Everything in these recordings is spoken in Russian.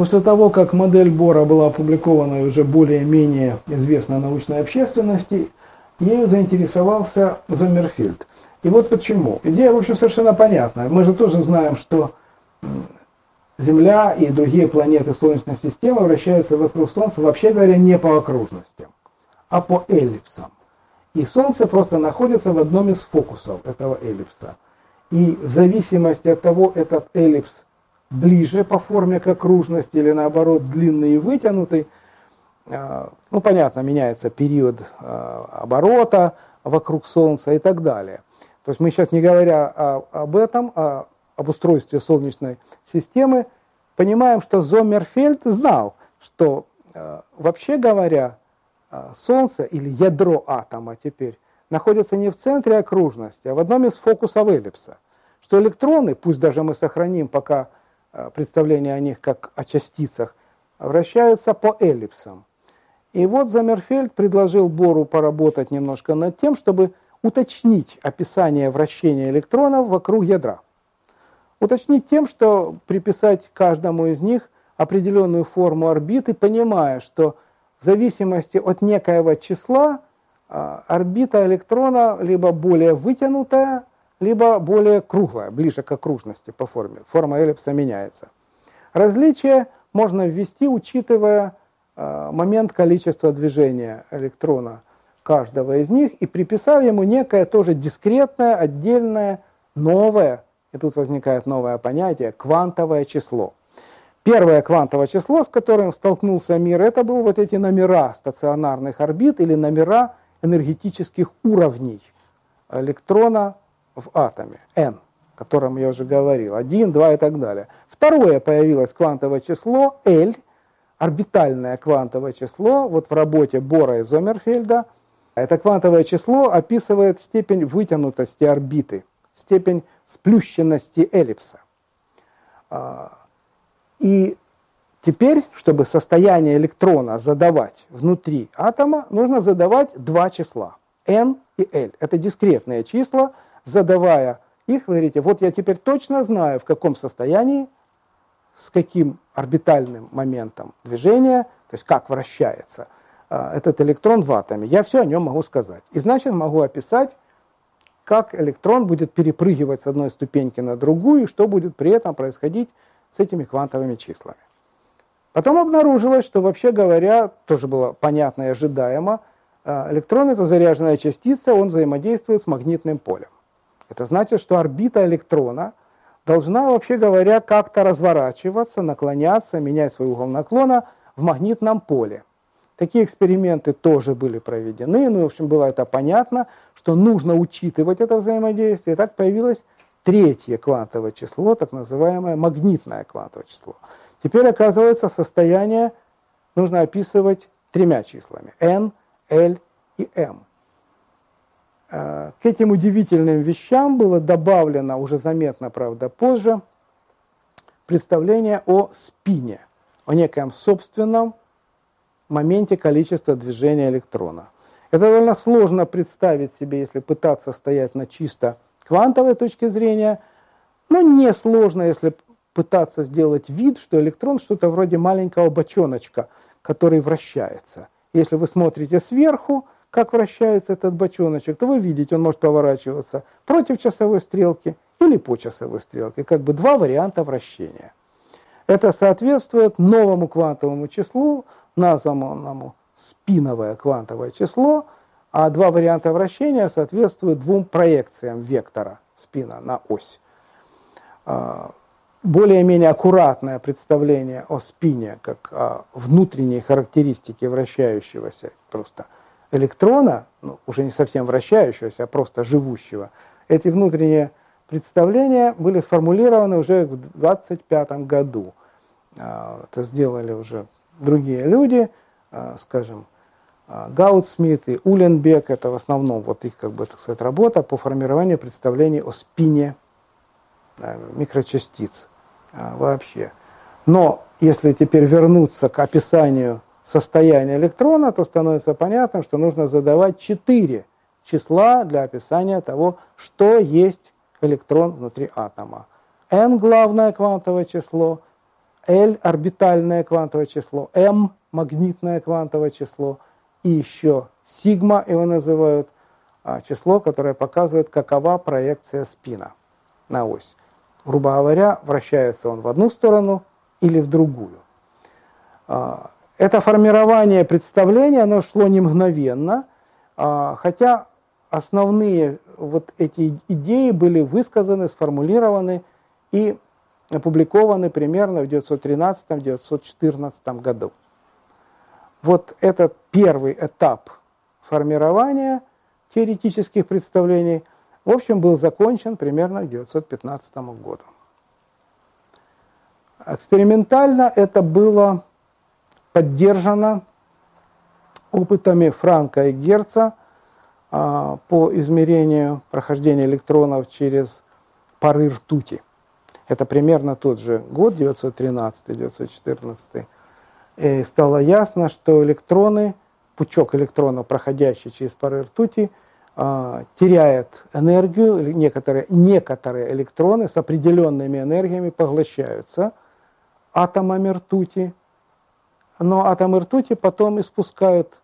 После того, как модель Бора была опубликована и уже более-менее известна научной общественности, ею заинтересовался Зоммерфильд. И вот почему. Идея, в общем, совершенно понятна. Мы же тоже знаем, что Земля и другие планеты Солнечной системы вращаются вокруг Солнца, вообще говоря, не по окружностям, а по эллипсам. И Солнце просто находится в одном из фокусов этого эллипса. И в зависимости от того, этот эллипс ближе по форме к окружности или наоборот длинный и вытянутый, а, ну понятно, меняется период а, оборота вокруг Солнца и так далее. То есть мы сейчас не говоря об этом, а об устройстве Солнечной системы, понимаем, что Зоммерфельд знал, что вообще говоря, Солнце или ядро атома теперь находится не в центре окружности, а в одном из фокусов эллипса. Что электроны, пусть даже мы сохраним пока представление о них как о частицах, вращаются по эллипсам. И вот Замерфельд предложил Бору поработать немножко над тем, чтобы уточнить описание вращения электронов вокруг ядра. Уточнить тем, что приписать каждому из них определенную форму орбиты, понимая, что в зависимости от некоего числа а, орбита электрона либо более вытянутая, либо более круглая, ближе к окружности по форме. Форма эллипса меняется. Различие можно ввести, учитывая а, момент количества движения электрона каждого из них и приписав ему некое тоже дискретное, отдельное, новое и тут возникает новое понятие – квантовое число. Первое квантовое число, с которым столкнулся мир, это были вот эти номера стационарных орбит или номера энергетических уровней электрона в атоме, n, о котором я уже говорил, 1, 2 и так далее. Второе появилось квантовое число L, орбитальное квантовое число, вот в работе Бора и Зомерфельда. Это квантовое число описывает степень вытянутости орбиты, степень сплющенности эллипса. А, и теперь, чтобы состояние электрона задавать внутри атома, нужно задавать два числа, n и l. Это дискретные числа, задавая их, вы говорите, вот я теперь точно знаю, в каком состоянии, с каким орбитальным моментом движения, то есть как вращается а, этот электрон в атоме. Я все о нем могу сказать. И значит могу описать как электрон будет перепрыгивать с одной ступеньки на другую, и что будет при этом происходить с этими квантовыми числами. Потом обнаружилось, что вообще говоря, тоже было понятно и ожидаемо, э, электрон это заряженная частица, он взаимодействует с магнитным полем. Это значит, что орбита электрона должна, вообще говоря, как-то разворачиваться, наклоняться, менять свой угол наклона в магнитном поле. Такие эксперименты тоже были проведены, ну, в общем, было это понятно, что нужно учитывать это взаимодействие. Так появилось третье квантовое число, так называемое магнитное квантовое число. Теперь, оказывается, состояние нужно описывать тремя числами – n, l и m. Э, к этим удивительным вещам было добавлено, уже заметно, правда, позже, представление о спине, о некоем собственном моменте количества движения электрона. Это довольно сложно представить себе, если пытаться стоять на чисто квантовой точке зрения, но не сложно, если пытаться сделать вид, что электрон что-то вроде маленького бочоночка, который вращается. Если вы смотрите сверху, как вращается этот бочоночек, то вы видите, он может поворачиваться против часовой стрелки или по часовой стрелке. Как бы два варианта вращения. Это соответствует новому квантовому числу, названному спиновое квантовое число, а два варианта вращения соответствуют двум проекциям вектора спина на ось. А, более-менее аккуратное представление о спине как о внутренней характеристике вращающегося просто электрона, ну, уже не совсем вращающегося, а просто живущего, эти внутренние представления были сформулированы уже в 25 году. А, это сделали уже другие люди, а, скажем, а, Гаутсмит и Уленбек, это в основном вот их, как бы, так сказать, работа по формированию представлений о спине микрочастиц вообще. Но если теперь вернуться к описанию состояния электрона, то становится понятно, что нужно задавать четыре числа для описания того, что есть электрон внутри атома. n – главное квантовое число, L – орбитальное квантовое число, M – магнитное квантовое число, и еще сигма его называют, а, число, которое показывает, какова проекция спина на ось. Грубо говоря, вращается он в одну сторону или в другую. Это формирование представления, оно шло не мгновенно, а, хотя основные вот эти идеи были высказаны, сформулированы и опубликованы примерно в 1913-1914 году. Вот этот первый этап формирования теоретических представлений, в общем, был закончен примерно к 1915 году. Экспериментально это было поддержано опытами Франка и Герца а, по измерению прохождения электронов через пары ртути. Это примерно тот же год, 913-914. И стало ясно, что электроны, пучок электронов, проходящий через пары ртути, а, теряет энергию, некоторые, некоторые электроны с определенными энергиями поглощаются атомами ртути, но атомы ртути потом испускают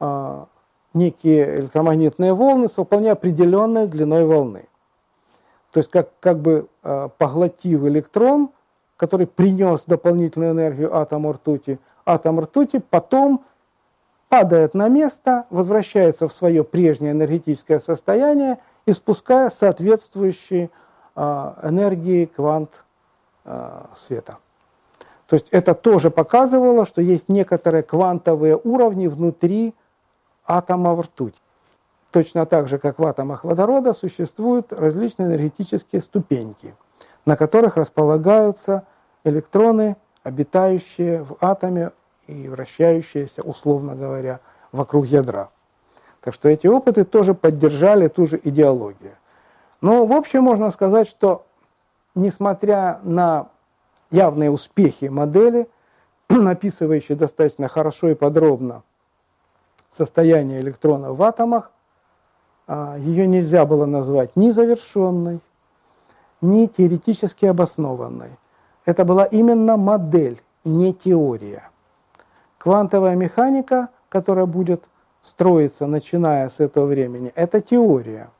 а, некие электромагнитные волны с вполне определенной длиной волны. То есть как, как бы э, поглотив электрон, который принес дополнительную энергию атому ртути, атом ртути потом падает на место, возвращается в свое прежнее энергетическое состояние, испуская соответствующие э, энергии квант света. То есть это тоже показывало, что есть некоторые квантовые уровни внутри атома ртути. Точно так же, как в атомах водорода, существуют различные энергетические ступеньки, на которых располагаются электроны, обитающие в атоме и вращающиеся, условно говоря, вокруг ядра. Так что эти опыты тоже поддержали ту же идеологию. Но в общем можно сказать, что несмотря на явные успехи модели, описывающие достаточно хорошо и подробно состояние электрона в атомах, а, ее нельзя было назвать ни завершенной, ни теоретически обоснованной. Это была именно модель, не теория. Квантовая механика, которая будет строиться, начиная с этого времени, это теория.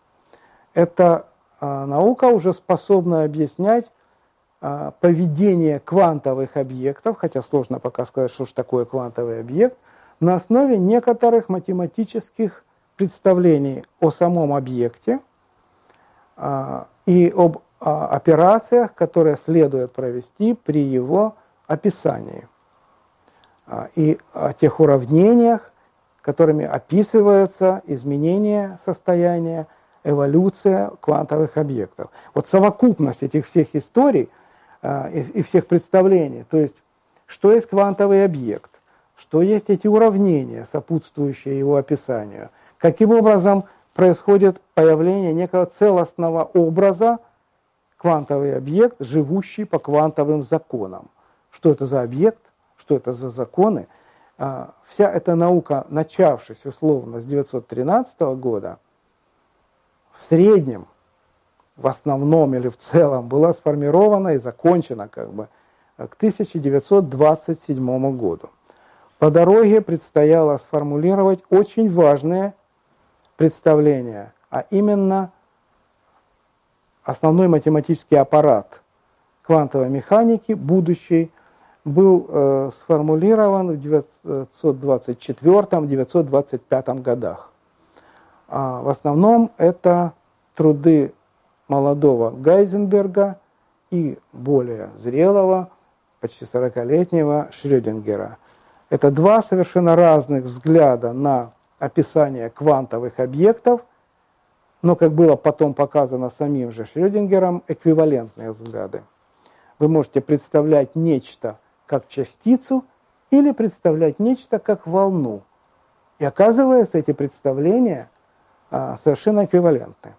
Это а, наука уже способна объяснять поведение квантовых объектов, хотя сложно пока сказать, что же такое квантовый объект, на основе некоторых математических представлений о самом объекте а, и об а, операциях, которые следует провести при его описании, а, и о тех уравнениях, которыми описывается изменение состояния, эволюция квантовых объектов. Вот совокупность этих всех историй и всех представлений, то есть что есть квантовый объект, что есть эти уравнения, сопутствующие его описанию – Каким образом происходит появление некого целостного образа, квантовый объект, живущий по квантовым законам. Что это за объект, что это за законы. А, вся эта наука, начавшись условно с 1913 года, в среднем, в основном или в целом, была сформирована и закончена как бы к 1927 году. По дороге предстояло сформулировать очень важные представления, а именно основной математический аппарат квантовой механики, будущий, был э, сформулирован в 1924-1925 годах. А в основном это труды молодого Гайзенберга и более зрелого, почти 40-летнего Шрёдингера. Это два совершенно разных взгляда на описание квантовых объектов, но, как было потом показано самим же Шрёдингером, эквивалентные взгляды. Вы можете представлять нечто как частицу или представлять нечто как волну. И оказывается, эти представления а, совершенно эквивалентны.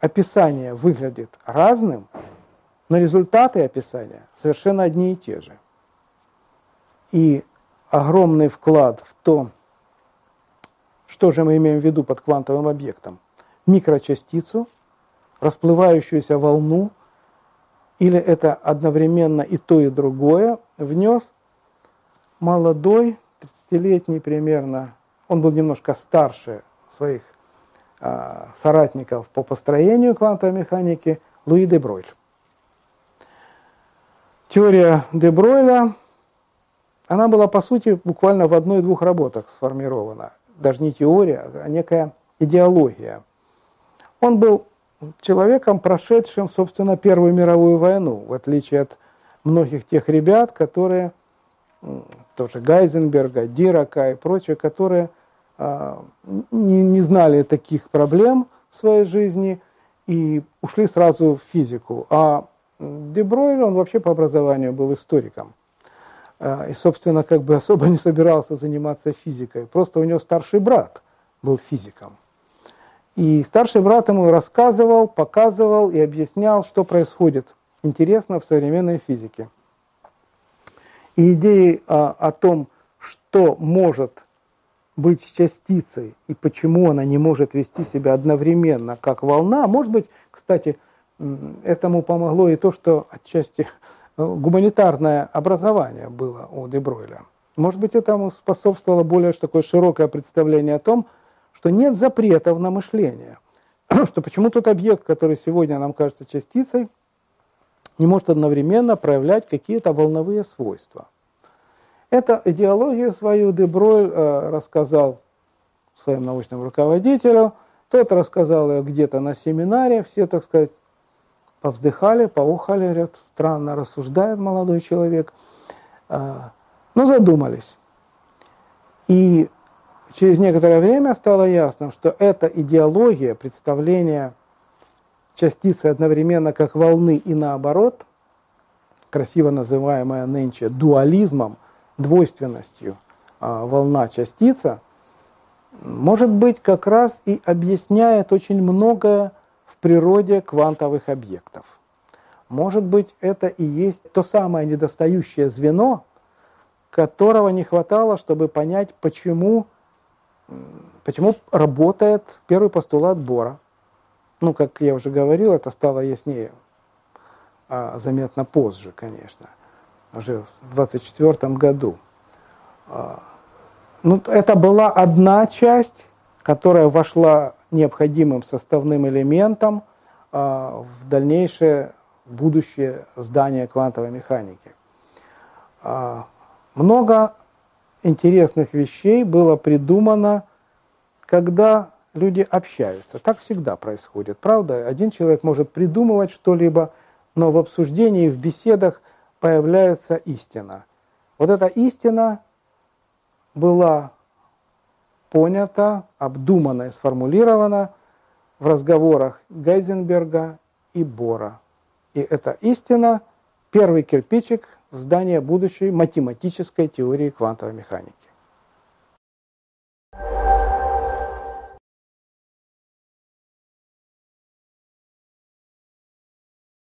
Описание выглядит разным, но результаты описания совершенно одни и те же. И огромный вклад в то, что же мы имеем в виду под квантовым объектом? Микрочастицу, расплывающуюся волну или это одновременно и то, и другое, внес молодой, 30-летний примерно, он был немножко старше своих соратников по построению квантовой механики, Луи де Бройль. Теория де Бройля, она была, по сути, буквально в одной-двух работах сформирована. Даже не теория, а некая идеология. Он был человеком, прошедшим, собственно, Первую мировую войну, в отличие от многих тех ребят, которые, тоже Гайзенберга, Дирака и прочие, которые не, не знали таких проблем в своей жизни и ушли сразу в физику. А Дебройль, он вообще по образованию был историком. А, и, собственно, как бы особо не собирался заниматься физикой. Просто у него старший брат был физиком. И старший брат ему рассказывал, показывал и объяснял, что происходит интересно в современной физике. И идеи о, о том, что может быть частицей и почему она не может вести себя одновременно как волна, может быть, кстати, этому помогло и то, что отчасти э, гуманитарное образование было у Дебройля. Может быть, этому способствовало более такое широкое представление о том, что нет запретов на мышление. что почему тот объект, который сегодня нам кажется частицей, не может одновременно проявлять какие-то волновые свойства. Эту идеологию свою Деброль э, рассказал своим научным руководителю, тот рассказал ее где-то на семинаре, все, так сказать, повздыхали, поухали, говорят, странно рассуждает молодой человек, э, но задумались. И через некоторое время стало ясно, что эта идеология, представление частицы одновременно как волны и наоборот, красиво называемая нынче дуализмом, двойственностью а, волна-частица, может быть как раз и объясняет очень многое в природе квантовых объектов. Может быть это и есть то самое недостающее звено, которого не хватало, чтобы понять, почему Почему работает первый постулат Бора? Ну, как я уже говорил, это стало яснее а, заметно позже, конечно, уже в 24 году. А, ну, это была одна часть, которая вошла необходимым составным элементом а, в дальнейшее будущее здание квантовой механики. А, много интересных вещей было придумано, когда люди общаются. Так всегда происходит, правда? Один человек может придумывать что-либо, но в обсуждении, в беседах появляется истина. Вот эта истина была понята, обдумана и сформулирована в разговорах Гайзенберга и Бора. И эта истина – первый кирпичик в здание будущей математической теории квантовой механики.